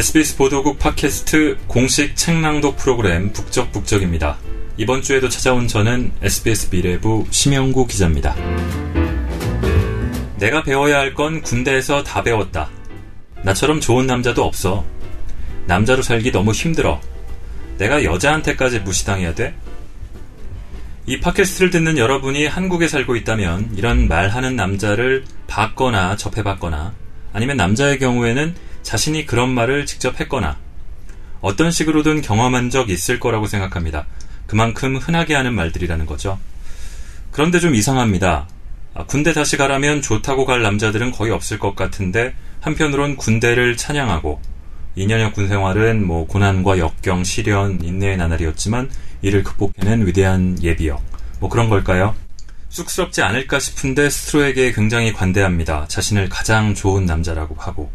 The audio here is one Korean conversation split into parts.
SBS 보도국 팟캐스트 공식 책낭독 프로그램 북적북적입니다. 이번 주에도 찾아온 저는 SBS 미래부 심영구 기자입니다. 내가 배워야 할 건 군대에서 다 배웠다. 나처럼 좋은 남자도 없어. 남자로 살기 너무 힘들어. 내가 여자한테까지 무시당해야 돼? 이 팟캐스트를 듣는 여러분이 한국에 살고 있다면 이런 말하는 남자를 봤거나 접해봤거나 아니면 남자의 경우에는 자신이 그런 말을 직접 했거나 어떤 식으로든 경험한 적 있을 거라고 생각합니다. 그만큼 흔하게 하는 말들이라는 거죠. 그런데 좀 이상합니다. 아, 군대 다시 가라면 좋다고 갈 남자들은 거의 없을 것 같은데 한편으론 군대를 찬양하고 2년여 군 생활은 뭐 고난과 역경, 시련, 인내의 나날이었지만 이를 극복해낸 위대한 예비역. 뭐 그런 걸까요? 쑥스럽지 않을까 싶은데 스스로에게 굉장히 관대합니다. 자신을 가장 좋은 남자라고 하고.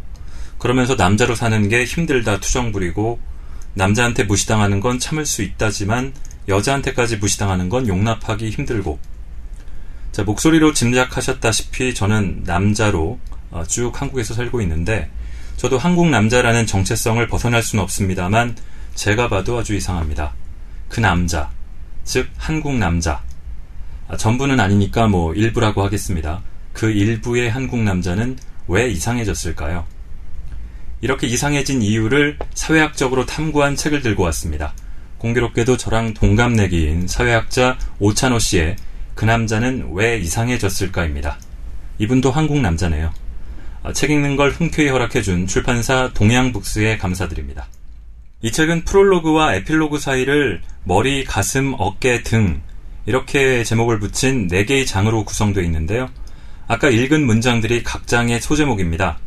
그러면서 남자로 사는 게 힘들다 투정 부리고 남자한테 무시당하는 건 참을 수 있다지만 여자한테까지 무시당하는 건 용납하기 힘들고 자 목소리로 짐작하셨다시피 저는 남자로 어, 쭉 한국에서 살고 있는데 저도 한국 남자라는 정체성을 벗어날 수는 없습니다만 제가 봐도 아주 이상합니다. 그 남자, 즉 한국 남자. 아, 전부는 아니니까 뭐 일부라고 하겠습니다. 그 일부의 한국 남자는 왜 이상해졌을까요? 이렇게 이상해진 이유를 사회학적으로 탐구한 책을 들고 왔습니다. 공교롭게도 저랑 동갑내기인 사회학자 오찬호 씨의 그 남자는 왜 이상해졌을까입니다. 이분도 한국 남자네요. 아, 책 읽는 걸 흔쾌히 허락해준 출판사 동양북스에 감사드립니다. 이 책은 프롤로그와 에필로그 사이를 머리, 가슴, 어깨, 등 이렇게 제목을 붙인 4개의 장으로 구성되어 있는데요. 아까 읽은 문장들이 각 장의 소제목입니다.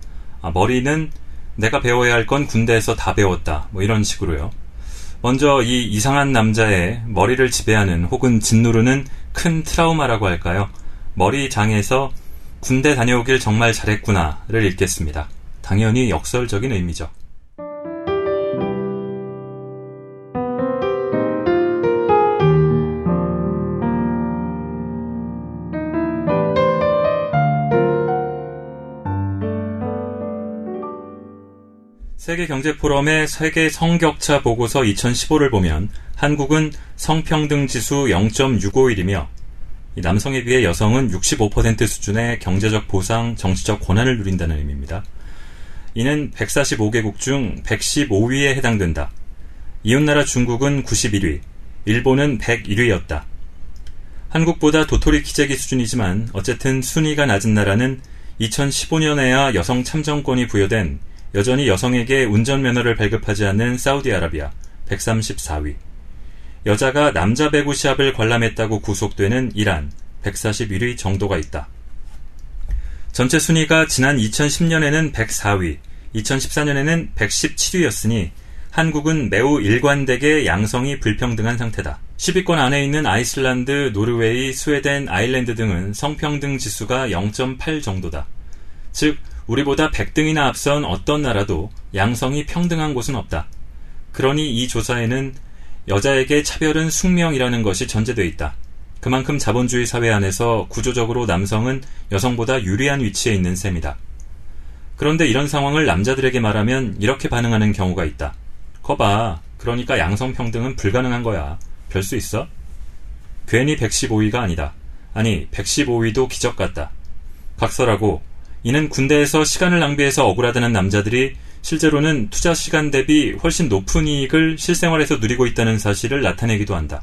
아, 머리는 내가 배워야 할 건 군대에서 다 배웠다. 뭐 이런 식으로요. 먼저 이 이상한 남자의 머리를 지배하는 혹은 짓누르는 큰 트라우마라고 할까요? 머리 장에서 군대 다녀오길 정말 잘했구나를 읽겠습니다. 당연히 역설적인 의미죠. 세계경제포럼의 세계 성격차 보고서 2015를 보면 한국은 성평등 지수 0.651이며 남성에 비해 여성은 65% 수준의 경제적 보상, 정치적 권한을 누린다는 의미입니다. 이는 145개국 중 115위에 해당된다. 이웃나라 중국은 91위, 일본은 101위였다. 한국보다 도토리 키재기 수준이지만 어쨌든 순위가 낮은 나라는 2015년에야 여성 참정권이 부여된 여전히 여성에게 운전면허를 발급하지 않는 사우디아라비아 134위. 여자가 남자 배구 시합을 관람했다고 구속되는 이란 141위 정도가 있다. 전체 순위가 지난 2010년에는 104위, 2014년에는 117위였으니 한국은 매우 일관되게 양성이 불평등한 상태다. 10위권 안에 있는 아이슬란드, 노르웨이, 스웨덴, 아일랜드 등은 성평등 지수가 0.8 정도다. 즉, 우리보다 100등이나 앞선 어떤 나라도 양성이 평등한 곳은 없다. 그러니 이 조사에는 여자에게 차별은 숙명이라는 것이 전제되어 있다. 그만큼 자본주의 사회 안에서 구조적으로 남성은 여성보다 유리한 위치에 있는 셈이다. 그런데 이런 상황을 남자들에게 말하면 이렇게 반응하는 경우가 있다. 거봐. 그러니까 양성평등은 불가능한 거야. 별 수 있어? 괜히 115위가 아니다. 아니, 115위도 기적 같다. 각설하고 이는 군대에서 시간을 낭비해서 억울하다는 남자들이 실제로는 투자 시간 대비 훨씬 높은 이익을 실생활에서 누리고 있다는 사실을 나타내기도 한다.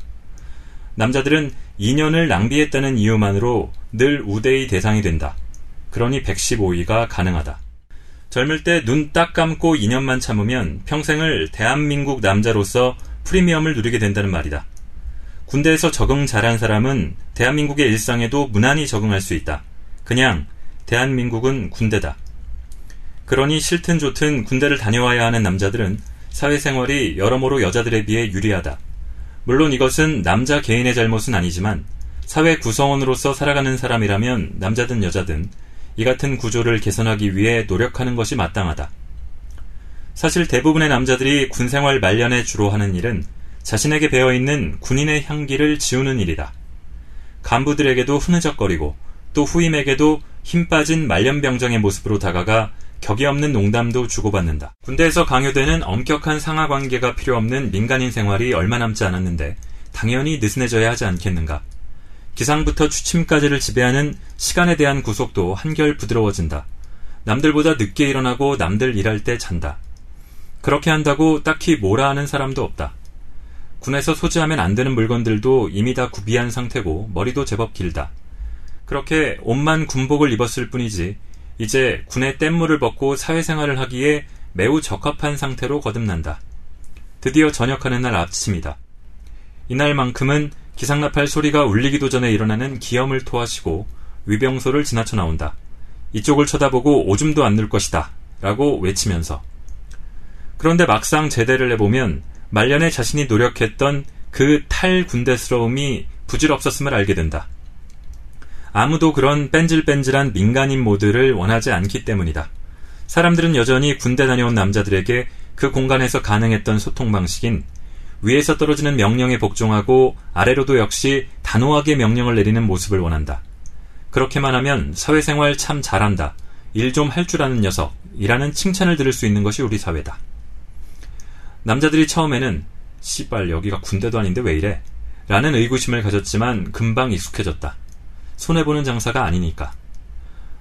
남자들은 2년을 낭비했다는 이유만으로 늘 우대의 대상이 된다. 그러니 115위가 가능하다. 젊을 때 눈 딱 감고 2년만 참으면 평생을 대한민국 남자로서 프리미엄을 누리게 된다는 말이다. 군대에서 적응 잘한 사람은 대한민국의 일상에도 무난히 적응할 수 있다. 그냥 대한민국은 군대다. 그러니 싫든 좋든 군대를 다녀와야 하는 남자들은 사회생활이 여러모로 여자들에 비해 유리하다. 물론 이것은 남자 개인의 잘못은 아니지만 사회 구성원으로서 살아가는 사람이라면 남자든 여자든 이 같은 구조를 개선하기 위해 노력하는 것이 마땅하다. 사실 대부분의 남자들이 군생활 말년에 주로 하는 일은 자신에게 배어있는 군인의 향기를 지우는 일이다. 간부들에게도 흐느적거리고 또 후임에게도 힘 빠진 말년병정의 모습으로 다가가 격이 없는 농담도 주고받는다. 군대에서 강요되는 엄격한 상하 관계가 필요 없는 민간인 생활이 얼마 남지 않았는데 당연히 느슨해져야 하지 않겠는가. 기상부터 취침까지를 지배하는 시간에 대한 구속도 한결 부드러워진다. 남들보다 늦게 일어나고 남들 일할 때 잔다. 그렇게 한다고 딱히 뭐라 하는 사람도 없다. 군에서 소지하면 안 되는 물건들도 이미 다 구비한 상태고 머리도 제법 길다. 그렇게 옷만 군복을 입었을 뿐이지 이제 군의 뗏물을 벗고 사회생활을 하기에 매우 적합한 상태로 거듭난다. 드디어 전역하는 날 아침이다. 이날만큼은 기상나팔 소리가 울리기도 전에 일어나는 기염을 토하시고 위병소를 지나쳐 나온다. 이쪽을 쳐다보고 오줌도 안 넣을 것이다. 라고 외치면서. 그런데 막상 제대를 해보면 말년에 자신이 노력했던 그 탈군대스러움이 부질없었음을 알게 된다. 아무도 그런 뺀질뺀질한 민간인 모드를 원하지 않기 때문이다. 사람들은 여전히 군대 다녀온 남자들에게 그 공간에서 가능했던 소통 방식인 위에서 떨어지는 명령에 복종하고 아래로도 역시 단호하게 명령을 내리는 모습을 원한다. 그렇게만 하면 사회생활 참 잘한다. 일 좀 할 줄 아는 녀석이라는 칭찬을 들을 수 있는 것이 우리 사회다. 남자들이 처음에는 씨발 여기가 군대도 아닌데 왜 이래? 라는 의구심을 가졌지만 금방 익숙해졌다. 손해보는 장사가 아니니까.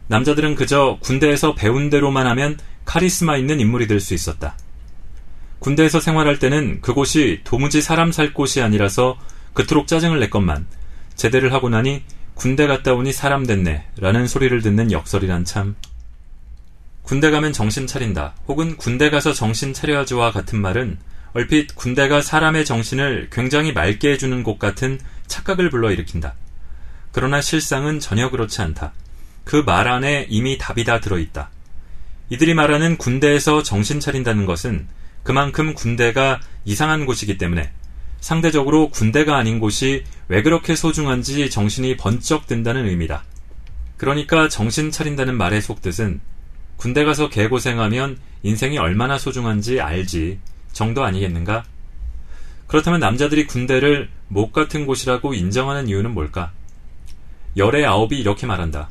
남자들은 그저 군대에서 배운 대로만 하면 카리스마 있는 인물이 될 수 있었다. 군대에서 생활할 때는 그곳이 도무지 사람 살 곳이 아니라서 그토록 짜증을 냈건만 제대를 하고 나니 군대 갔다 오니 사람 됐네 라는 소리를 듣는 역설이란 참. 군대 가면 정신 차린다 혹은 군대 가서 정신 차려야지와 같은 말은 얼핏 군대가 사람의 정신을 굉장히 맑게 해주는 곳 같은 착각을 불러일으킨다. 그러나 실상은 전혀 그렇지 않다. 그 말 안에 이미 답이 다 들어있다. 이들이 말하는 군대에서 정신 차린다는 것은 그만큼 군대가 이상한 곳이기 때문에 상대적으로 군대가 아닌 곳이 왜 그렇게 소중한지 정신이 번쩍 든다는 의미다. 그러니까 정신 차린다는 말의 속뜻은 군대 가서 개고생하면 인생이 얼마나 소중한지 알지 정도 아니겠는가? 그렇다면 남자들이 군대를 목 같은 곳이라고 인정하는 이유는 뭘까? 열의 아홉이 이렇게 말한다.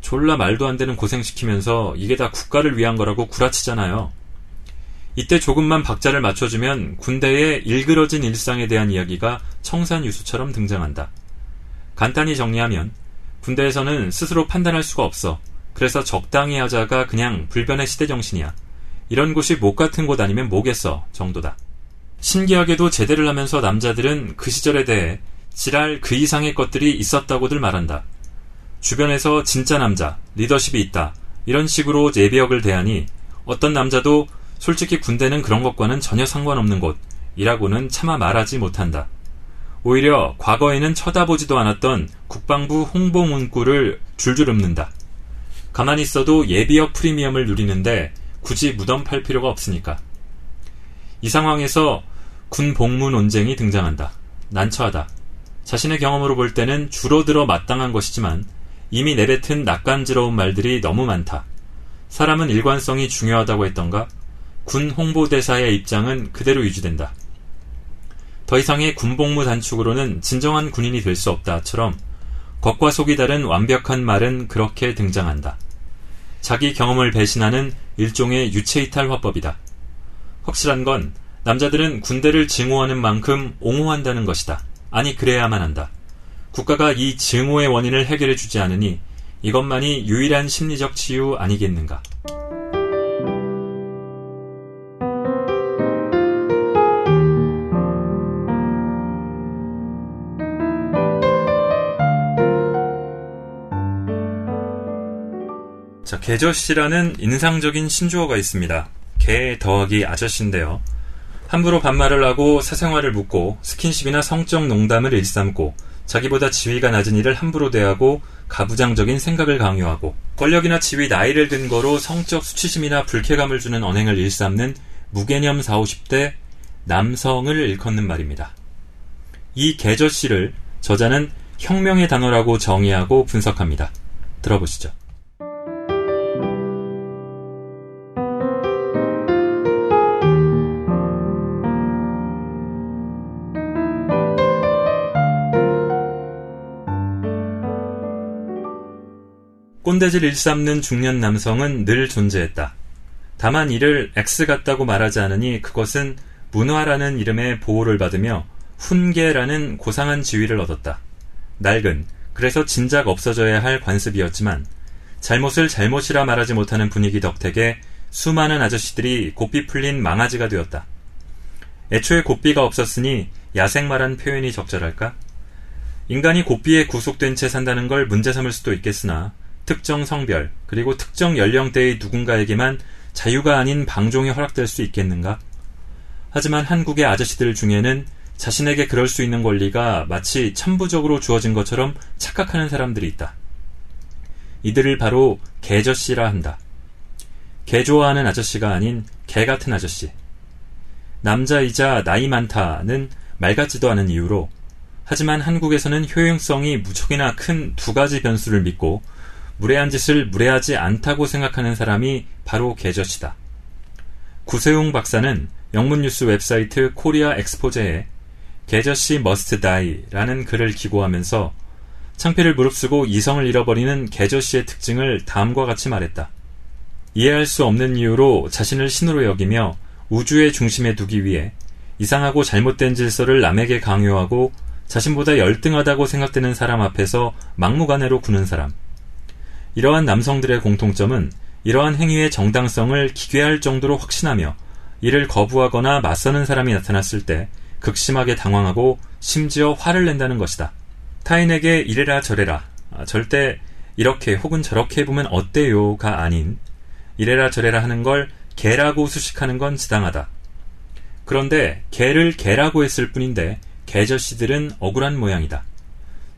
졸라 말도 안 되는 고생시키면서 이게 다 국가를 위한 거라고 구라치잖아요. 이때 조금만 박자를 맞춰주면 군대의 일그러진 일상에 대한 이야기가 청산유수처럼 등장한다. 간단히 정리하면 군대에서는 스스로 판단할 수가 없어. 그래서 적당히 하자가 그냥 불변의 시대 정신이야. 이런 곳이 목 같은 곳 아니면 뭐겠어 정도다. 신기하게도 제대를 하면서 남자들은 그 시절에 대해 지랄 그 이상의 것들이 있었다고들 말한다. 주변에서 진짜 남자, 리더십이 있다. 이런 식으로 예비역을 대하니 어떤 남자도 솔직히 군대는 그런 것과는 전혀 상관없는 곳이라고는 차마 말하지 못한다. 오히려 과거에는 쳐다보지도 않았던 국방부 홍보 문구를 줄줄 읊는다. 가만히 있어도 예비역 프리미엄을 누리는데 굳이 무덤 팔 필요가 없으니까. 이 상황에서 군 복무 논쟁이 등장한다. 난처하다. 자신의 경험으로 볼 때는 줄어들어 마땅한 것이지만 이미 내뱉은 낯간지러운 말들이 너무 많다. 사람은 일관성이 중요하다고 했던가? 군 홍보대사의 입장은 그대로 유지된다. 더 이상의 군복무 단축으로는 진정한 군인이 될 수 없다처럼 겉과 속이 다른 완벽한 말은 그렇게 등장한다. 자기 경험을 배신하는 일종의 유체이탈 화법이다. 확실한 건 남자들은 군대를 증오하는 만큼 옹호한다는 것이다. 아니 그래야만 한다. 국가가 이 증오의 원인을 해결해 주지 않으니 이것만이 유일한 심리적 치유 아니겠는가. 자, 개저씨라는 인상적인 신조어가 있습니다. 개 더하기 아저씨인데요. 함부로 반말을 하고 사생활을 묻고 스킨십이나 성적 농담을 일삼고 자기보다 지위가 낮은 이를 함부로 대하고 가부장적인 생각을 강요하고 권력이나 지위 나이를 근거로 성적 수치심이나 불쾌감을 주는 언행을 일삼는 무개념 40, 50대 남성을 일컫는 말입니다. 이 계절씨를 저자는 혁명의 단어라고 정의하고 분석합니다. 들어보시죠. 꼰대질 일삼는 중년 남성은 늘 존재했다. 다만 이를 X 같다고 말하지 않으니 그것은 문화라는 이름의 보호를 받으며 훈계라는 고상한 지위를 얻었다. 낡은, 그래서 진작 없어져야 할 관습이었지만 잘못을 잘못이라 말하지 못하는 분위기 덕택에 수많은 아저씨들이 곱비 풀린 망아지가 되었다. 애초에 곱비가 없었으니 야생마란 표현이 적절할까? 인간이 곱비에 구속된 채 산다는 걸 문제 삼을 수도 있겠으나 특정 성별 그리고 특정 연령대의 누군가에게만 자유가 아닌 방종이 허락될 수 있겠는가? 하지만 한국의 아저씨들 중에는 자신에게 그럴 수 있는 권리가 마치 천부적으로 주어진 것처럼 착각하는 사람들이 있다. 이들을 바로 개저씨라 한다. 개 좋아하는 아저씨가 아닌 개 같은 아저씨. 남자이자 나이 많다는 말 같지도 않은 이유로 하지만 한국에서는 효용성이 무척이나 큰 두 가지 변수를 믿고 무례한 짓을 무례하지 않다고 생각하는 사람이 바로 개저씨다. 구세웅 박사는 영문뉴스 웹사이트 코리아 엑스포제에 개저씨 must die라는 글을 기고하면서 창피를 무릅쓰고 이성을 잃어버리는 개저씨의 특징을 다음과 같이 말했다. 이해할 수 없는 이유로 자신을 신으로 여기며 우주의 중심에 두기 위해 이상하고 잘못된 질서를 남에게 강요하고 자신보다 열등하다고 생각되는 사람 앞에서 막무가내로 구는 사람. 이러한 남성들의 공통점은 이러한 행위의 정당성을 기괴할 정도로 확신하며 이를 거부하거나 맞서는 사람이 나타났을 때 극심하게 당황하고 심지어 화를 낸다는 것이다. 타인에게 이래라 저래라 아, 절대 이렇게 혹은 저렇게 해보면 어때요가 아닌 이래라 저래라 하는 걸 개라고 수식하는 건 지당하다. 그런데 개를 개라고 했을 뿐인데 개저씨들은 억울한 모양이다.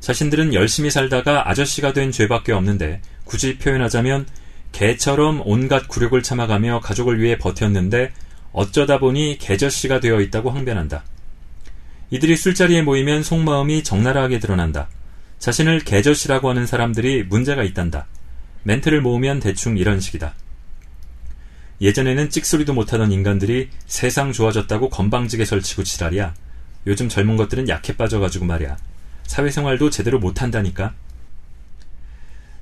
자신들은 열심히 살다가 아저씨가 된 죄밖에 없는데 굳이 표현하자면 개처럼 온갖 굴욕을 참아가며 가족을 위해 버텼는데 어쩌다 보니 개저씨가 되어 있다고 항변한다. 이들이 술자리에 모이면 속마음이 적나라하게 드러난다. 자신을 개저씨라고 하는 사람들이 문제가 있단다. 멘트를 모으면 대충 이런 식이다. 예전에는 찍소리도 못하던 인간들이 세상 좋아졌다고 건방지게 설치고 지랄이야. 요즘 젊은 것들은 약해 빠져가지고 말이야. 사회생활도 제대로 못한다니까.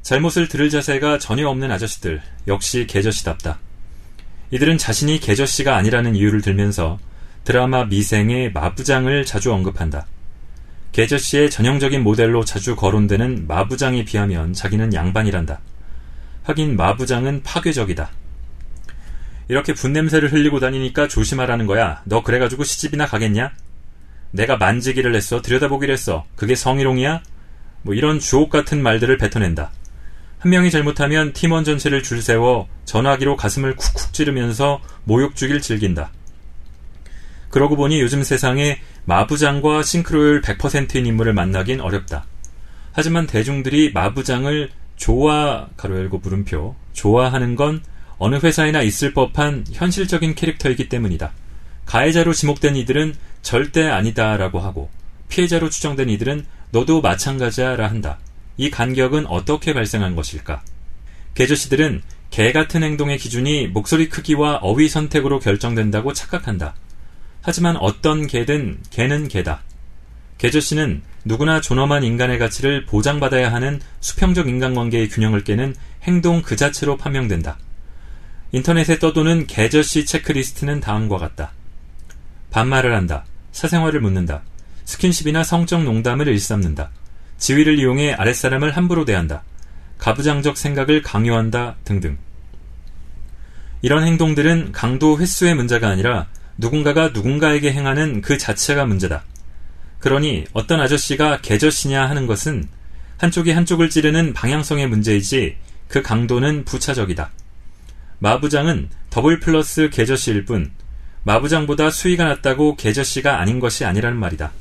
잘못을 들을 자세가 전혀 없는 아저씨들, 역시 개저씨답다. 이들은 자신이 개저씨가 아니라는 이유를 들면서 드라마 미생의 마부장을 자주 언급한다. 개저씨의 전형적인 모델로 자주 거론되는 마부장에 비하면 자기는 양반이란다. 하긴 마부장은 파괴적이다. 이렇게 분냄새를 흘리고 다니니까 조심하라는 거야. 너 그래가지고 시집이나 가겠냐? 내가 만지기를 했어. 들여다보기를 했어. 그게 성희롱이야? 뭐 이런 주옥 같은 말들을 뱉어낸다. 한 명이 잘못하면 팀원 전체를 줄 세워 전화기로 가슴을 쿡쿡 찌르면서 모욕주기를 즐긴다. 그러고 보니 요즘 세상에 마부장과 싱크로율 100%인 인물을 만나긴 어렵다. 하지만 대중들이 마부장을 좋아, 가로 열고 물음표, 좋아하는 건 어느 회사에나 있을 법한 현실적인 캐릭터이기 때문이다. 가해자로 지목된 이들은 절대 아니다라고 하고 피해자로 추정된 이들은 너도 마찬가지야라 한다. 이 간격은 어떻게 발생한 것일까? 개저씨들은 개 같은 행동의 기준이 목소리 크기와 어휘 선택으로 결정된다고 착각한다. 하지만 어떤 개든 개는 개다. 개저씨는 누구나 존엄한 인간의 가치를 보장받아야 하는 수평적 인간관계의 균형을 깨는 행동 그 자체로 판명된다. 인터넷에 떠도는 개저씨 체크리스트는 다음과 같다. 반말을 한다. 사생활을 묻는다. 스킨십이나 성적 농담을 일삼는다. 지위를 이용해 아랫사람을 함부로 대한다. 가부장적 생각을 강요한다. 등등. 이런 행동들은 강도 횟수의 문제가 아니라 누군가가 누군가에게 행하는 그 자체가 문제다. 그러니 어떤 아저씨가 개저씨냐 하는 것은 한쪽이 한쪽을 찌르는 방향성의 문제이지 그 강도는 부차적이다. 마부장은 더블 플러스 개저씨일 뿐 마부장보다 수위가 낮다고 개저씨가 아닌 것이 아니라는 말이다.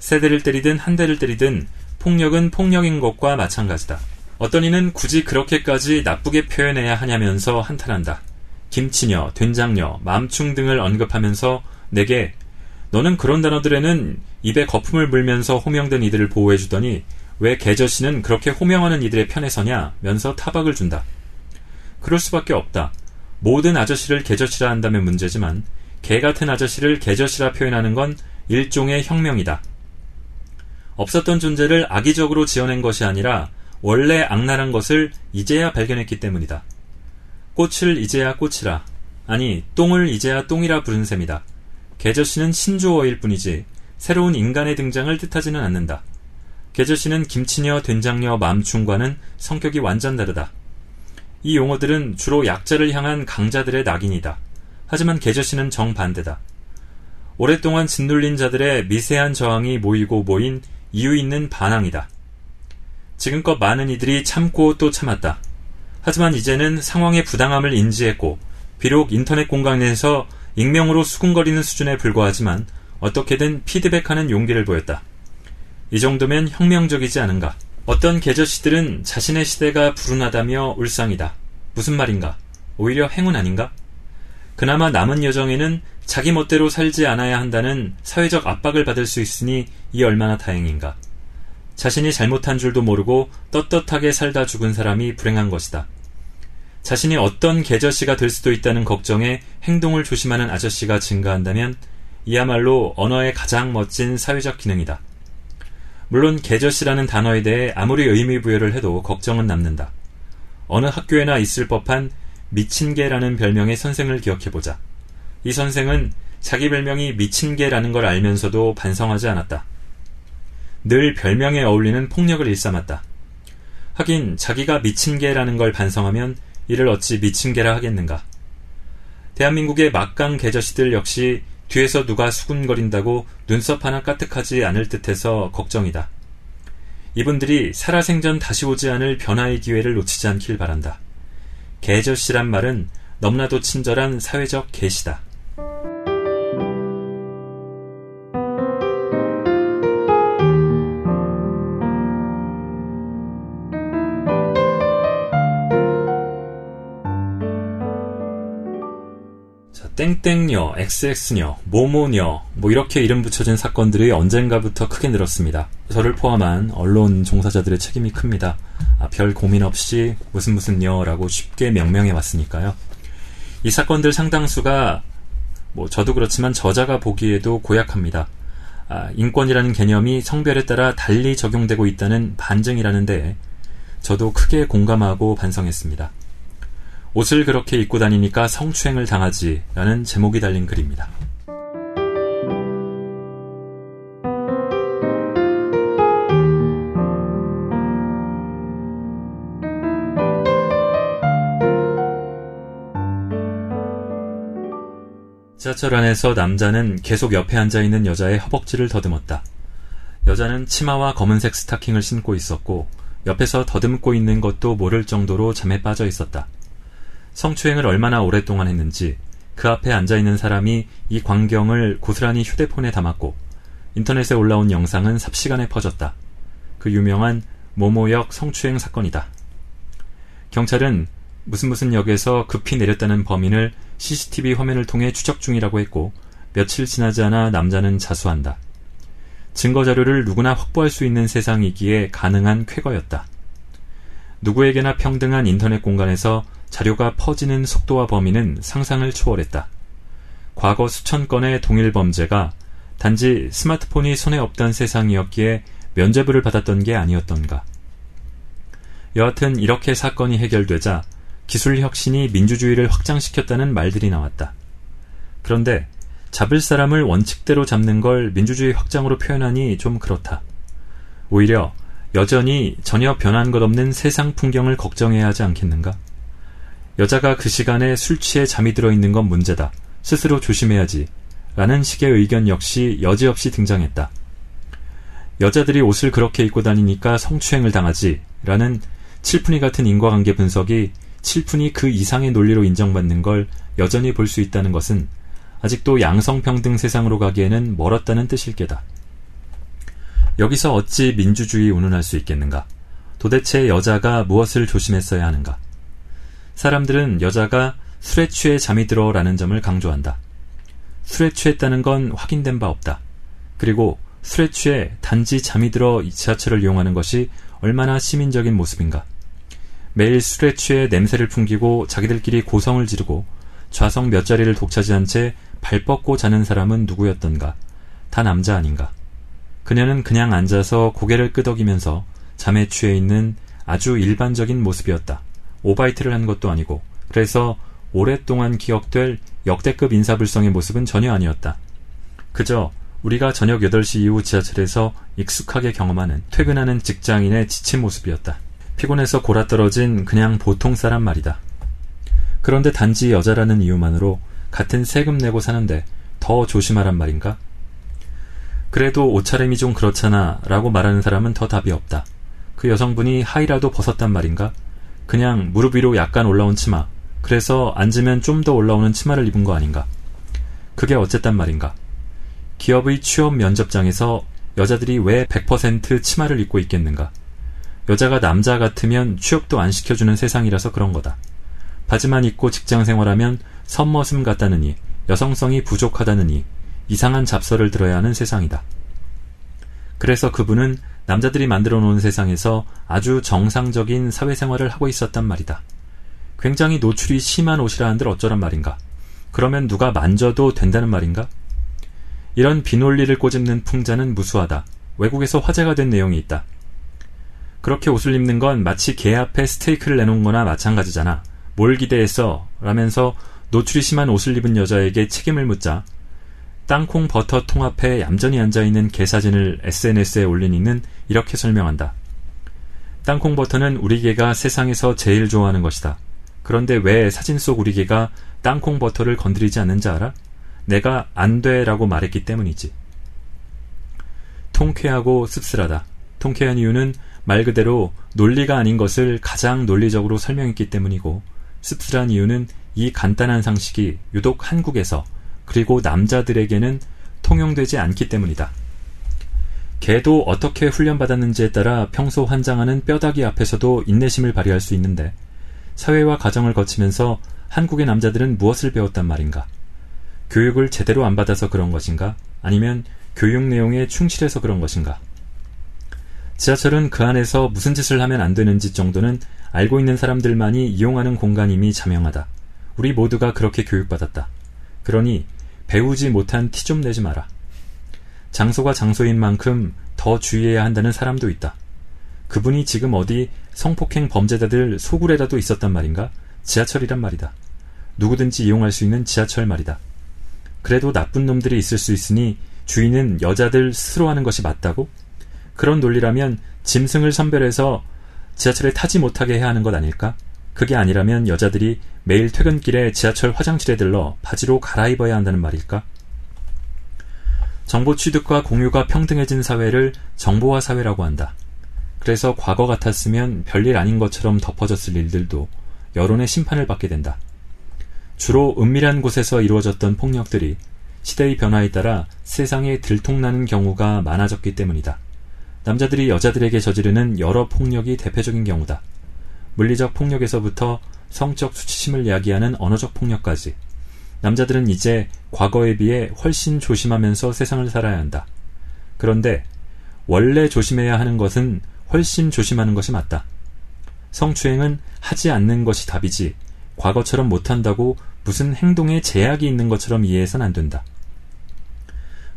세 대를 때리든 한 대를 때리든 폭력은 폭력인 것과 마찬가지다. 어떤 이는 굳이 그렇게까지 나쁘게 표현해야 하냐면서 한탄한다. 김치녀, 된장녀, 맘충 등을 언급하면서 내게 너는 그런 단어들에는 입에 거품을 물면서 호명된 이들을 보호해주더니 왜 개저씨는 그렇게 호명하는 이들의 편에 서냐 면서 타박을 준다. 그럴 수밖에 없다. 모든 아저씨를 개저씨라 한다면 문제지만 개 같은 아저씨를 개저씨라 표현하는 건 일종의 혁명이다. 없었던 존재를 악의적으로 지어낸 것이 아니라 원래 악랄한 것을 이제야 발견했기 때문이다. 꽃을 이제야 꽃이라, 아니, 똥을 이제야 똥이라 부른 셈이다. 계저씨는 신조어일 뿐이지, 새로운 인간의 등장을 뜻하지는 않는다. 계저씨는 김치녀, 된장녀, 맘충과는 성격이 완전 다르다. 이 용어들은 주로 약자를 향한 강자들의 낙인이다. 하지만 계저씨는 정반대다. 오랫동안 짓눌린 자들의 미세한 저항이 모이고 모인 이유 있는 반항이다. 지금껏 많은 이들이 참고 또 참았다. 하지만 이제는 상황의 부당함을 인지했고, 비록 인터넷 공간에서 익명으로 수군거리는 수준에 불과하지만 어떻게든 피드백하는 용기를 보였다. 이 정도면 혁명적이지 않은가. 어떤 계저씨들은 자신의 시대가 불운하다며 울상이다. 무슨 말인가? 오히려 행운 아닌가? 그나마 남은 여정에는 자기 멋대로 살지 않아야 한다는 사회적 압박을 받을 수 있으니 이 얼마나 다행인가. 자신이 잘못한 줄도 모르고 떳떳하게 살다 죽은 사람이 불행한 것이다. 자신이 어떤 계저씨가 될 수도 있다는 걱정에 행동을 조심하는 아저씨가 증가한다면 이야말로 언어의 가장 멋진 사회적 기능이다. 물론 계저씨라는 단어에 대해 아무리 의미 부여를 해도 걱정은 남는다. 어느 학교에나 있을 법한 미친개라는 별명의 선생을 기억해보자. 이 선생은 자기 별명이 미친 개라는 걸 알면서도 반성하지 않았다. 늘 별명에 어울리는 폭력을 일삼았다. 하긴 자기가 미친 개라는 걸 반성하면 이를 어찌 미친 개라 하겠는가. 대한민국의 막강 계저씨들 역시 뒤에서 누가 수군거린다고 눈썹 하나 까뜩하지 않을 듯해서 걱정이다. 이분들이 살아생전 다시 오지 않을 변화의 기회를 놓치지 않길 바란다. 계저씨란 말은 너무나도 친절한 사회적 계시다. 땡땡녀, XX녀, 모모녀, 뭐 이렇게 이름 붙여진 사건들이 언젠가부터 크게 늘었습니다. 저를 포함한 언론 종사자들의 책임이 큽니다. 아, 별 고민 없이 무슨 무슨 녀라고 쉽게 명명해 왔으니까요. 이 사건들 상당수가 뭐 저도 그렇지만 저자가 보기에도 고약합니다. 아, 인권이라는 개념이 성별에 따라 달리 적용되고 있다는 반증이라는데 저도 크게 공감하고 반성했습니다. 옷을 그렇게 입고 다니니까 성추행을 당하지 라는 제목이 달린 글입니다. 지하철 안에서 남자는 계속 옆에 앉아 있는 여자의 허벅지를 더듬었다. 여자는 치마와 검은색 스타킹을 신고 있었고 옆에서 더듬고 있는 것도 모를 정도로 잠에 빠져 있었다. 성추행을 얼마나 오랫동안 했는지 그 앞에 앉아 있는 사람이 이 광경을 고스란히 휴대폰에 담았고 인터넷에 올라온 영상은 삽시간에 퍼졌다. 그 유명한 모모역 성추행 사건이다. 경찰은 무슨 무슨 역에서 급히 내렸다는 범인을 CCTV 화면을 통해 추적 중이라고 했고 며칠 지나지 않아 남자는 자수한다. 증거 자료를 누구나 확보할 수 있는 세상이기에 가능한 쾌거였다. 누구에게나 평등한 인터넷 공간에서 자료가 퍼지는 속도와 범위는 상상을 초월했다. 과거 수천 건의 동일 범죄가 단지 스마트폰이 손에 없던 세상이었기에 면죄부를 받았던 게 아니었던가. 여하튼 이렇게 사건이 해결되자 기술 혁신이 민주주의를 확장시켰다는 말들이 나왔다. 그런데 잡을 사람을 원칙대로 잡는 걸 민주주의 확장으로 표현하니 좀 그렇다. 오히려 여전히 전혀 변한 것 없는 세상 풍경을 걱정해야 하지 않겠는가? 여자가 그 시간에 술 취해 잠이 들어 있는 건 문제다. 스스로 조심해야지. 라는 식의 의견 역시 여지없이 등장했다. 여자들이 옷을 그렇게 입고 다니니까 성추행을 당하지. 라는 칠푼이 같은 인과관계 분석이 칠푼이 그 이상의 논리로 인정받는 걸 여전히 볼 수 있다는 것은 아직도 양성평등 세상으로 가기에는 멀었다는 뜻일 게다. 여기서 어찌 민주주의 운운할 수 있겠는가? 도대체 여자가 무엇을 조심했어야 하는가? 사람들은 여자가 술에 취해 잠이 들어 라는 점을 강조한다. 술에 취했다는 건 확인된 바 없다. 그리고 술에 취해 단지 잠이 들어 지하철을 이용하는 것이 얼마나 시민적인 모습인가. 매일 술에 취해 냄새를 풍기고 자기들끼리 고성을 지르고 좌석 몇 자리를 독차지한 채 발 뻗고 자는 사람은 누구였던가. 다 남자 아닌가. 그녀는 그냥 앉아서 고개를 끄덕이면서 잠에 취해 있는 아주 일반적인 모습이었다. 오바이트를 한 것도 아니고 그래서 오랫동안 기억될 역대급 인사불성의 모습은 전혀 아니었다. 그저 우리가 저녁 8시 이후 지하철에서 익숙하게 경험하는 퇴근하는 직장인의 지친 모습이었다. 피곤해서 골아떨어진 그냥 보통 사람 말이다. 그런데 단지 여자라는 이유만으로 같은 세금 내고 사는데 더 조심하란 말인가? 그래도 옷차림이 좀 그렇잖아 라고 말하는 사람은 더 답이 없다. 그 여성분이 하이라도 벗었단 말인가? 그냥 무릎 위로 약간 올라온 치마. 그래서 앉으면 좀 더 올라오는 치마를 입은 거 아닌가? 그게 어쨌단 말인가? 기업의 취업 면접장에서 여자들이 왜 100% 치마를 입고 있겠는가? 여자가 남자 같으면 취업도 안 시켜주는 세상이라서 그런 거다. 바지만 입고 직장 생활하면 선머슴 같다느니 여성성이 부족하다느니 이상한 잡설을 들어야 하는 세상이다. 그래서 그분은 남자들이 만들어 놓은 세상에서 아주 정상적인 사회생활을 하고 있었단 말이다. 굉장히 노출이 심한 옷이라 한들 어쩌란 말인가? 그러면 누가 만져도 된다는 말인가? 이런 비논리를 꼬집는 풍자는 무수하다. 외국에서 화제가 된 내용이 있다. 그렇게 옷을 입는 건 마치 개 앞에 스테이크를 내놓은 거나 마찬가지잖아. 뭘 기대했어? 라면서 노출이 심한 옷을 입은 여자에게 책임을 묻자 땅콩 버터 통 앞에 얌전히 앉아있는 개 사진을 SNS에 올린 이는 이렇게 설명한다. 땅콩 버터는 우리 개가 세상에서 제일 좋아하는 것이다. 그런데 왜 사진 속 우리 개가 땅콩 버터를 건드리지 않는지 알아? 내가 안 돼 라고 말했기 때문이지. 통쾌하고 씁쓸하다. 통쾌한 이유는 말 그대로 논리가 아닌 것을 가장 논리적으로 설명했기 때문이고 씁쓸한 이유는 이 간단한 상식이 유독 한국에서 그리고 남자들에게는 통용되지 않기 때문이다. 개도 어떻게 훈련받았는지에 따라 평소 환장하는 뼈다귀 앞에서도 인내심을 발휘할 수 있는데 사회와 가정을 거치면서 한국의 남자들은 무엇을 배웠단 말인가? 교육을 제대로 안 받아서 그런 것인가? 아니면 교육 내용에 충실해서 그런 것인가? 지하철은 그 안에서 무슨 짓을 하면 안 되는지 정도는 알고 있는 사람들만이 이용하는 공간임이 자명하다. 우리 모두가 그렇게 교육받았다. 그러니 배우지 못한 티 좀 내지 마라. 장소가 장소인 만큼 더 주의해야 한다는 사람도 있다. 그분이 지금 어디 성폭행 범죄자들 소굴에라도 있었단 말인가? 지하철이란 말이다. 누구든지 이용할 수 있는 지하철 말이다. 그래도 나쁜 놈들이 있을 수 있으니 주인은 여자들 스스로 하는 것이 맞다고? 그런 논리라면 짐승을 선별해서 지하철에 타지 못하게 해야 하는 것 아닐까? 그게 아니라면 여자들이 매일 퇴근길에 지하철 화장실에 들러 바지로 갈아입어야 한다는 말일까? 정보 취득과 공유가 평등해진 사회를 정보화 사회라고 한다. 그래서 과거 같았으면 별일 아닌 것처럼 덮어졌을 일들도 여론의 심판을 받게 된다. 주로 은밀한 곳에서 이루어졌던 폭력들이 시대의 변화에 따라 세상에 들통나는 경우가 많아졌기 때문이다. 남자들이 여자들에게 저지르는 여러 폭력이 대표적인 경우다. 물리적 폭력에서부터 성적 수치심을 야기하는 언어적 폭력까지 남자들은 이제 과거에 비해 훨씬 조심하면서 세상을 살아야 한다. 그런데 원래 조심해야 하는 것은 훨씬 조심하는 것이 맞다. 성추행은 하지 않는 것이 답이지 과거처럼 못한다고 무슨 행동에 제약이 있는 것처럼 이해해선 안 된다.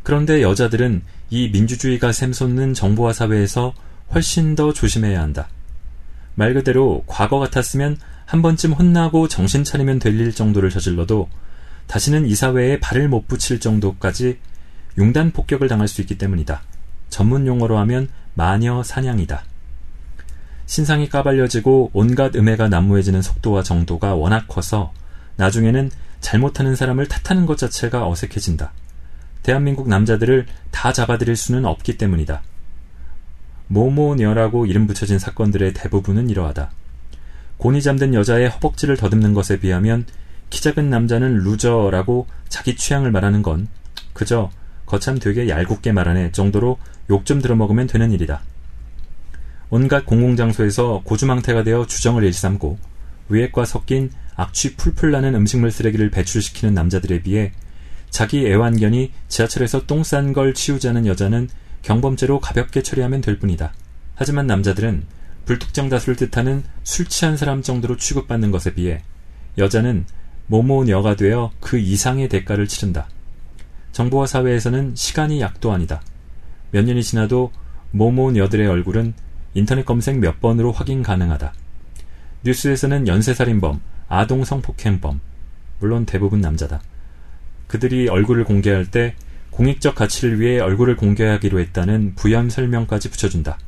그런데 여자들은 이 민주주의가 샘솟는 정보화 사회에서 훨씬 더 조심해야 한다. 말 그대로 과거 같았으면 한 번쯤 혼나고 정신 차리면 될 일 정도를 저질러도 다시는 이 사회에 발을 못 붙일 정도까지 융단 폭격을 당할 수 있기 때문이다. 전문 용어로 하면 마녀 사냥이다. 신상이 까발려지고 온갖 음해가 난무해지는 속도와 정도가 워낙 커서 나중에는 잘못하는 사람을 탓하는 것 자체가 어색해진다. 대한민국 남자들을 다 잡아들일 수는 없기 때문이다. 모모녀라고 이름 붙여진 사건들의 대부분은 이러하다. 곤히 잠든 여자의 허벅지를 더듬는 것에 비하면 키 작은 남자는 루저라고 자기 취향을 말하는 건 그저 거참 되게 얄궂게 말하네 정도로 욕 좀 들어먹으면 되는 일이다. 온갖 공공장소에서 고주망태가 되어 주정을 일삼고 위액과 섞인 악취 풀풀 나는 음식물 쓰레기를 배출시키는 남자들에 비해 자기 애완견이 지하철에서 똥 싼 걸 치우자는 여자는 경범죄로 가볍게 처리하면 될 뿐이다. 하지만 남자들은 불특정 다수를 뜻하는 술 취한 사람 정도로 취급받는 것에 비해 여자는 모모녀가 되어 그 이상의 대가를 치른다. 정보화 사회에서는 시간이 약도 아니다. 몇 년이 지나도 모모녀들의 얼굴은 인터넷 검색 몇 번으로 확인 가능하다. 뉴스에서는 연쇄살인범, 아동 성폭행범, 물론 대부분 남자다. 그들이 얼굴을 공개할 때 공익적 가치를 위해 얼굴을 공개하기로 했다는 부연 설명까지 붙여준다.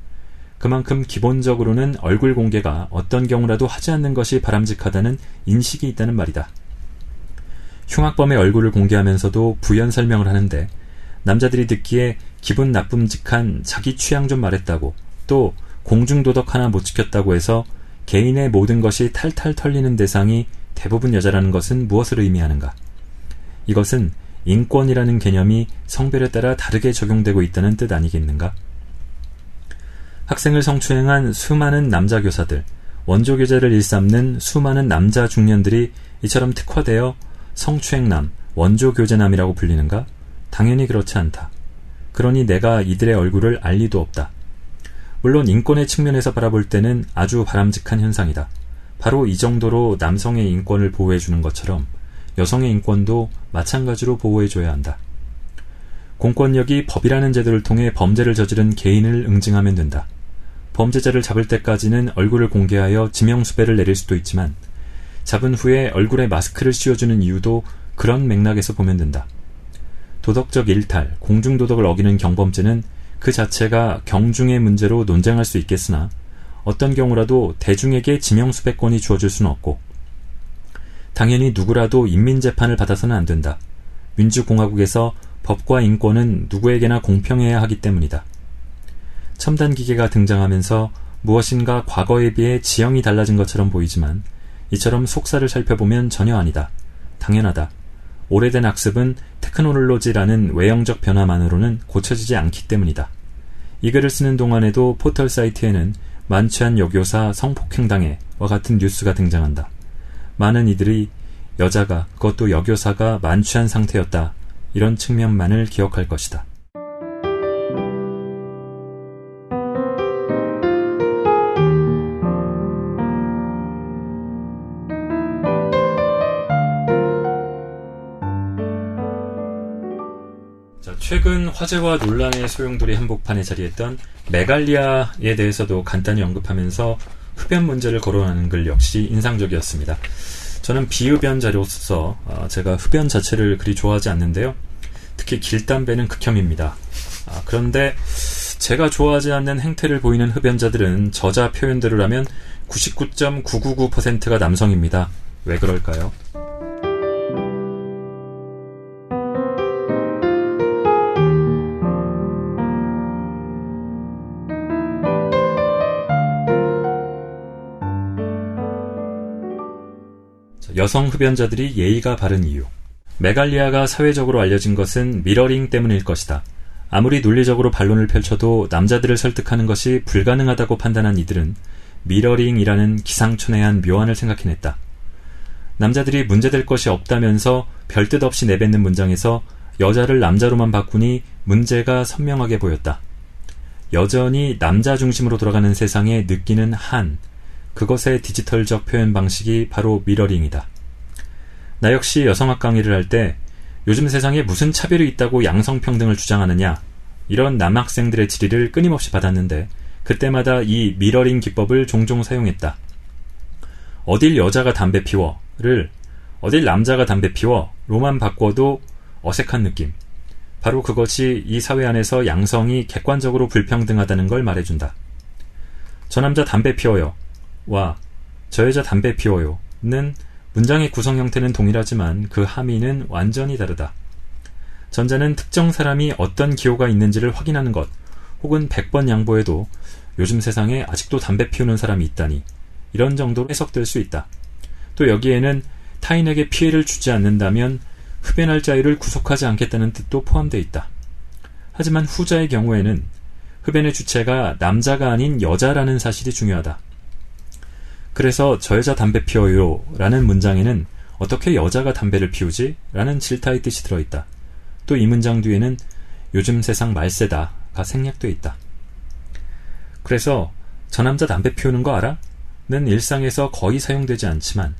그만큼 기본적으로는 얼굴 공개가 어떤 경우라도 하지 않는 것이 바람직하다는 인식이 있다는 말이다. 흉악범의 얼굴을 공개하면서도 부연 설명을 하는데 남자들이 듣기에 기분 나쁨직한 자기 취향 좀 말했다고 또 공중도덕 하나 못 지켰다고 해서 개인의 모든 것이 탈탈 털리는 대상이 대부분 여자라는 것은 무엇을 의미하는가? 이것은 인권이라는 개념이 성별에 따라 다르게 적용되고 있다는 뜻 아니겠는가? 학생을 성추행한 수많은 남자 교사들, 원조 교제를 일삼는 수많은 남자 중년들이 이처럼 특화되어 성추행남, 원조 교제남이라고 불리는가? 당연히 그렇지 않다. 그러니 내가 이들의 얼굴을 알 리도 없다. 물론 인권의 측면에서 바라볼 때는 아주 바람직한 현상이다. 바로 이 정도로 남성의 인권을 보호해주는 것처럼 여성의 인권도 마찬가지로 보호해줘야 한다. 공권력이 법이라는 제도를 통해 범죄를 저지른 개인을 응징하면 된다. 범죄자를 잡을 때까지는 얼굴을 공개하여 지명수배를 내릴 수도 있지만 잡은 후에 얼굴에 마스크를 씌워주는 이유도 그런 맥락에서 보면 된다. 도덕적 일탈, 공중도덕을 어기는 경범죄는 그 자체가 경중의 문제로 논쟁할 수 있겠으나 어떤 경우라도 대중에게 지명수배권이 주어질 수는 없고 당연히 누구라도 인민재판을 받아서는 안 된다. 민주공화국에서 법과 인권은 누구에게나 공평해야 하기 때문이다. 첨단 기계가 등장하면서 무엇인가 과거에 비해 지형이 달라진 것처럼 보이지만 이처럼 속사를 살펴보면 전혀 아니다. 당연하다. 오래된 학습은 테크놀로지라는 외형적 변화만으로는 고쳐지지 않기 때문이다. 이 글을 쓰는 동안에도 포털 사이트에는 만취한 여교사 성폭행당해와 같은 뉴스가 등장한다. 많은 이들이 여자가 그것도 여교사가 만취한 상태였다. 이런 측면만을 기억할 것이다. 최근 화제와 논란의 소용돌이 한복판에 자리했던 메갈리아에 대해서도 간단히 언급하면서 흡연 문제를 거론하는 글 역시 인상적이었습니다. 저는 비흡연자로서 어, 제가 흡연 자체를 그리 좋아하지 않는데요. 특히 길담배는 극혐입니다. 아, 그런데 제가 좋아하지 않는 행태를 보이는 흡연자들은 저자 표현대로 라면 99.999%가 남성입니다. 왜 그럴까요? 여성 흡연자들이 예의가 바른 이유. 메갈리아가 사회적으로 알려진 것은 미러링 때문일 것이다. 아무리 논리적으로 반론을 펼쳐도 남자들을 설득하는 것이 불가능하다고 판단한 이들은 미러링이라는 기상천외한 묘안을 생각해냈다. 남자들이 문제될 것이 없다면서 별뜻 없이 내뱉는 문장에서 여자를 남자로만 바꾸니 문제가 선명하게 보였다. 여전히 남자 중심으로 돌아가는 세상에 느끼는 한, 그것의 디지털적 표현 방식이 바로 미러링이다. 나 역시 여성학 강의를 할 때 요즘 세상에 무슨 차별이 있다고 양성평등을 주장하느냐 이런 남학생들의 질의를 끊임없이 받았는데 그때마다 이 미러링 기법을 종종 사용했다. 어딜 여자가 담배 피워를 어딜 남자가 담배 피워 로만 바꿔도 어색한 느낌. 바로 그것이 이 사회 안에서 양성이 객관적으로 불평등하다는 걸 말해준다. 저 남자 담배 피워요. 와, 저 여자 담배 피워요. 는 문장의 구성 형태는 동일하지만 그 함의는 완전히 다르다. 전자는 특정 사람이 어떤 기호가 있는지를 확인하는 것, 혹은 100번 양보해도 요즘 세상에 아직도 담배 피우는 사람이 있다니, 이런 정도로 해석될 수 있다. 또 여기에는 타인에게 피해를 주지 않는다면 흡연할 자유를 구속하지 않겠다는 뜻도 포함되어 있다. 하지만 후자의 경우에는 흡연의 주체가 남자가 아닌 여자라는 사실이 중요하다. 그래서 저 여자 담배 피워요 라는 문장에는 어떻게 여자가 담배를 피우지? 라는 질타의 뜻이 들어있다. 또 이 문장 뒤에는 요즘 세상 말세다가 생략돼 있다. 그래서 저 남자 담배 피우는 거 알아? 는 일상에서 거의 사용되지 않지만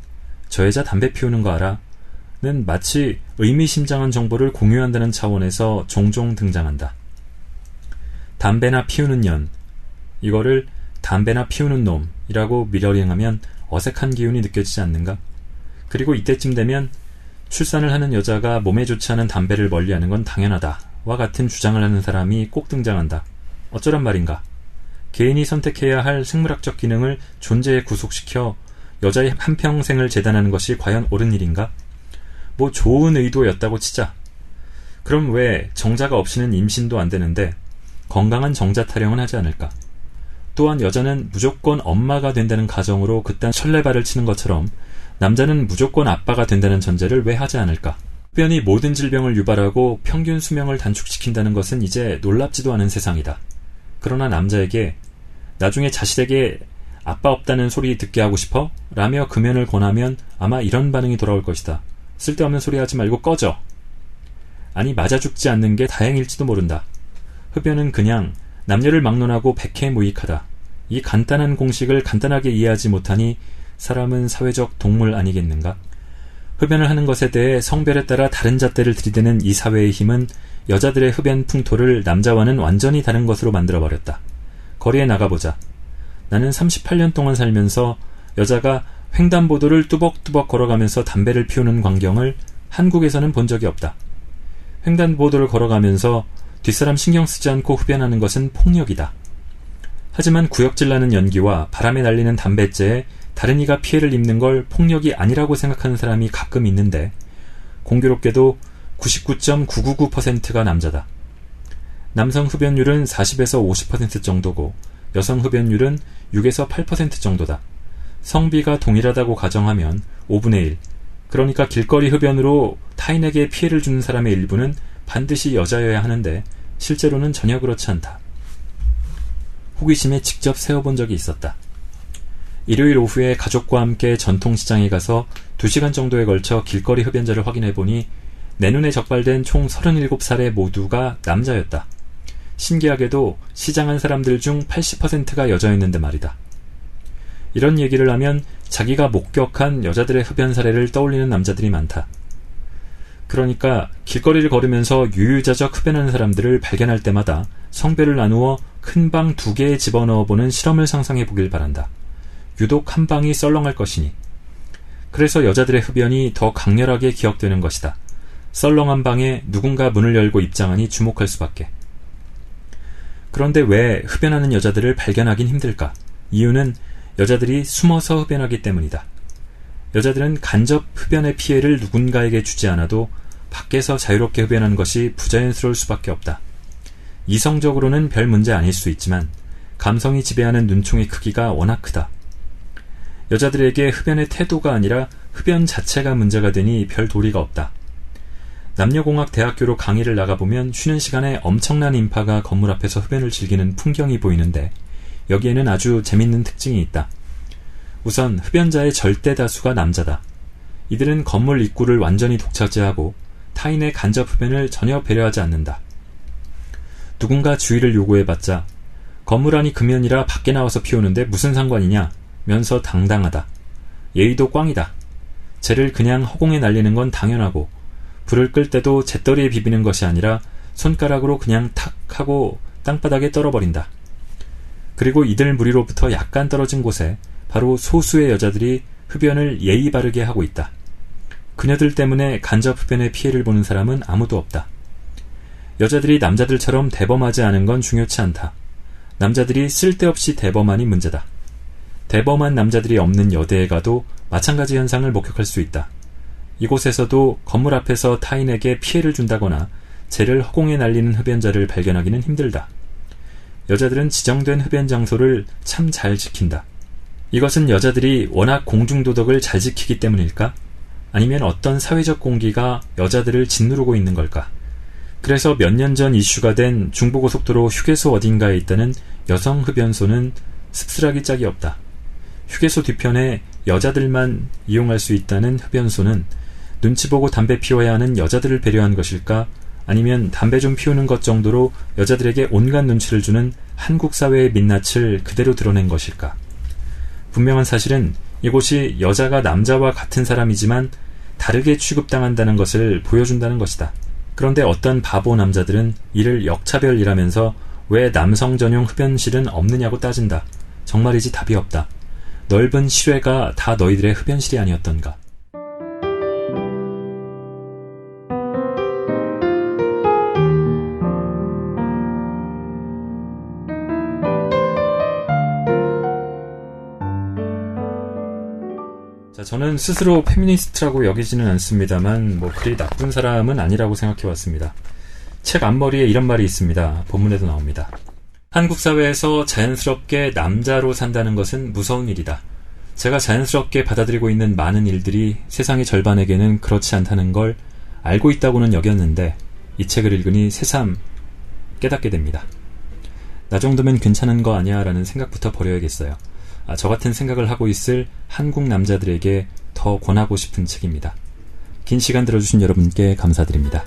저 여자 담배 피우는 거 알아? 는 마치 의미심장한 정보를 공유한다는 차원에서 종종 등장한다. 담배나 피우는 년, 이거를 담배나 피우는 놈 이라고 미러링하면 어색한 기운이 느껴지지 않는가? 그리고 이때쯤 되면 출산을 하는 여자가 몸에 좋지 않은 담배를 멀리하는 건 당연하다 와 같은 주장을 하는 사람이 꼭 등장한다. 어쩌란 말인가? 개인이 선택해야 할 생물학적 기능을 존재에 구속시켜 여자의 한평생을 재단하는 것이 과연 옳은 일인가? 뭐 좋은 의도였다고 치자. 그럼 왜 정자가 없이는 임신도 안 되는데 건강한 정자 타령은 하지 않을까? 또한 여자는 무조건 엄마가 된다는 가정으로 그딴 설레발을 치는 것처럼 남자는 무조건 아빠가 된다는 전제를 왜 하지 않을까? 흡변이 모든 질병을 유발하고 평균 수명을 단축시킨다는 것은 이제 놀랍지도 않은 세상이다. 그러나 남자에게 나중에 자식에게 아빠 없다는 소리 듣게 하고 싶어? 라며 금연을 권하면 아마 이런 반응이 돌아올 것이다. 쓸데없는 소리 하지 말고 꺼져. 아니 맞아 죽지 않는 게 다행일지도 모른다. 흡연은 그냥 남녀를 막론하고 백해무익하다. 이 간단한 공식을 간단하게 이해하지 못하니 사람은 사회적 동물 아니겠는가? 흡연을 하는 것에 대해 성별에 따라 다른 잣대를 들이대는 이 사회의 힘은 여자들의 흡연 풍토를 남자와는 완전히 다른 것으로 만들어버렸다. 거리에 나가보자. 나는 38년 동안 살면서 여자가 횡단보도를 뚜벅뚜벅 걸어가면서 담배를 피우는 광경을 한국에서는 본 적이 없다. 횡단보도를 걸어가면서 뒷사람 신경 쓰지 않고 흡연하는 것은 폭력이다. 하지만 구역질 나는 연기와 바람에 날리는 담뱃재에 다른 이가 피해를 입는 걸 폭력이 아니라고 생각하는 사람이 가끔 있는데 공교롭게도 99.999%가 남자다. 남성 흡연율은 40에서 50% 정도고 여성 흡연율은 6에서 8% 정도다. 성비가 동일하다고 가정하면 5분의 1. 그러니까 길거리 흡연으로 타인에게 피해를 주는 사람의 일부는 반드시 여자여야 하는데 실제로는 전혀 그렇지 않다. 호기심에 직접 세워본 적이 있었다. 일요일 오후에 가족과 함께 전통시장에 가서 2시간 정도에 걸쳐 길거리 흡연자를 확인해 보니 내 눈에 적발된 총 37살의 모두가 남자였다. 신기하게도 시장한 사람들 중 80%가 여자였는데 말이다. 이런 얘기를 하면 자기가 목격한 여자들의 흡연 사례를 떠올리는 남자들이 많다. 그러니까 길거리를 걸으면서 유유자적 흡연하는 사람들을 발견할 때마다 성별을 나누어 큰 방 두 개에 집어넣어 보는 실험을 상상해 보길 바란다. 유독 한 방이 썰렁할 것이니. 그래서 여자들의 흡연이 더 강렬하게 기억되는 것이다. 썰렁한 방에 누군가 문을 열고 입장하니 주목할 수밖에. 그런데 왜 흡연하는 여자들을 발견하긴 힘들까? 이유는 여자들이 숨어서 흡연하기 때문이다. 여자들은 간접 흡연의 피해를 누군가에게 주지 않아도 밖에서 자유롭게 흡연하는 것이 부자연스러울 수밖에 없다. 이성적으로는 별 문제 아닐 수 있지만 감성이 지배하는 눈총의 크기가 워낙 크다. 여자들에게 흡연의 태도가 아니라 흡연 자체가 문제가 되니 별 도리가 없다. 남녀공학 대학교로 강의를 나가보면 쉬는 시간에 엄청난 인파가 건물 앞에서 흡연을 즐기는 풍경이 보이는데 여기에는 아주 재밌는 특징이 있다. 우선 흡연자의 절대 다수가 남자다. 이들은 건물 입구를 완전히 독차지하고 타인의 간접 흡연을 전혀 배려하지 않는다. 누군가 주의를 요구해봤자 건물 안이 금연이라 밖에 나와서 피우는데 무슨 상관이냐 면서 당당하다. 예의도 꽝이다. 쟤를 그냥 허공에 날리는 건 당연하고 불을 끌 때도 잿더리에 비비는 것이 아니라 손가락으로 그냥 탁 하고 땅바닥에 떨어버린다. 그리고 이들 무리로부터 약간 떨어진 곳에 바로 소수의 여자들이 흡연을 예의 바르게 하고 있다. 그녀들 때문에 간접 흡연의 피해를 보는 사람은 아무도 없다. 여자들이 남자들처럼 대범하지 않은 건 중요치 않다. 남자들이 쓸데없이 대범하니 문제다. 대범한 남자들이 없는 여대에 가도 마찬가지 현상을 목격할 수 있다. 이곳에서도 건물 앞에서 타인에게 피해를 준다거나 재를 허공에 날리는 흡연자를 발견하기는 힘들다. 여자들은 지정된 흡연 장소를 참 잘 지킨다. 이것은 여자들이 워낙 공중도덕을 잘 지키기 때문일까? 아니면 어떤 사회적 공기가 여자들을 짓누르고 있는 걸까? 그래서 몇 년 전 이슈가 된 중부고속도로 휴게소 어딘가에 있다는 여성 흡연소는 씁쓸하기 짝이 없다. 휴게소 뒤편에 여자들만 이용할 수 있다는 흡연소는 눈치 보고 담배 피워야 하는 여자들을 배려한 것일까? 아니면 담배 좀 피우는 것 정도로 여자들에게 온갖 눈치를 주는 한국 사회의 민낯을 그대로 드러낸 것일까? 분명한 사실은 이곳이 여자가 남자와 같은 사람이지만 다르게 취급당한다는 것을 보여준다는 것이다. 그런데 어떤 바보 남자들은 이를 역차별이라면서 왜 남성 전용 흡연실은 없느냐고 따진다. 정말이지 답이 없다. 넓은 실외가 다 너희들의 흡연실이 아니었던가. 저는 스스로 페미니스트라고 여기지는 않습니다만, 뭐, 그리 나쁜 사람은 아니라고 생각해 왔습니다. 책 앞머리에 이런 말이 있습니다. 본문에도 나옵니다. 한국 사회에서 자연스럽게 남자로 산다는 것은 무서운 일이다. 제가 자연스럽게 받아들이고 있는 많은 일들이 세상의 절반에게는 그렇지 않다는 걸 알고 있다고는 여겼는데, 이 책을 읽으니 새삼 깨닫게 됩니다. 나 정도면 괜찮은 거 아니야 라는 생각부터 버려야겠어요. 아, 저 같은 생각을 하고 있을 한국 남자들에게 더 권하고 싶은 책입니다. 긴 시간 들어주신 여러분께 감사드립니다.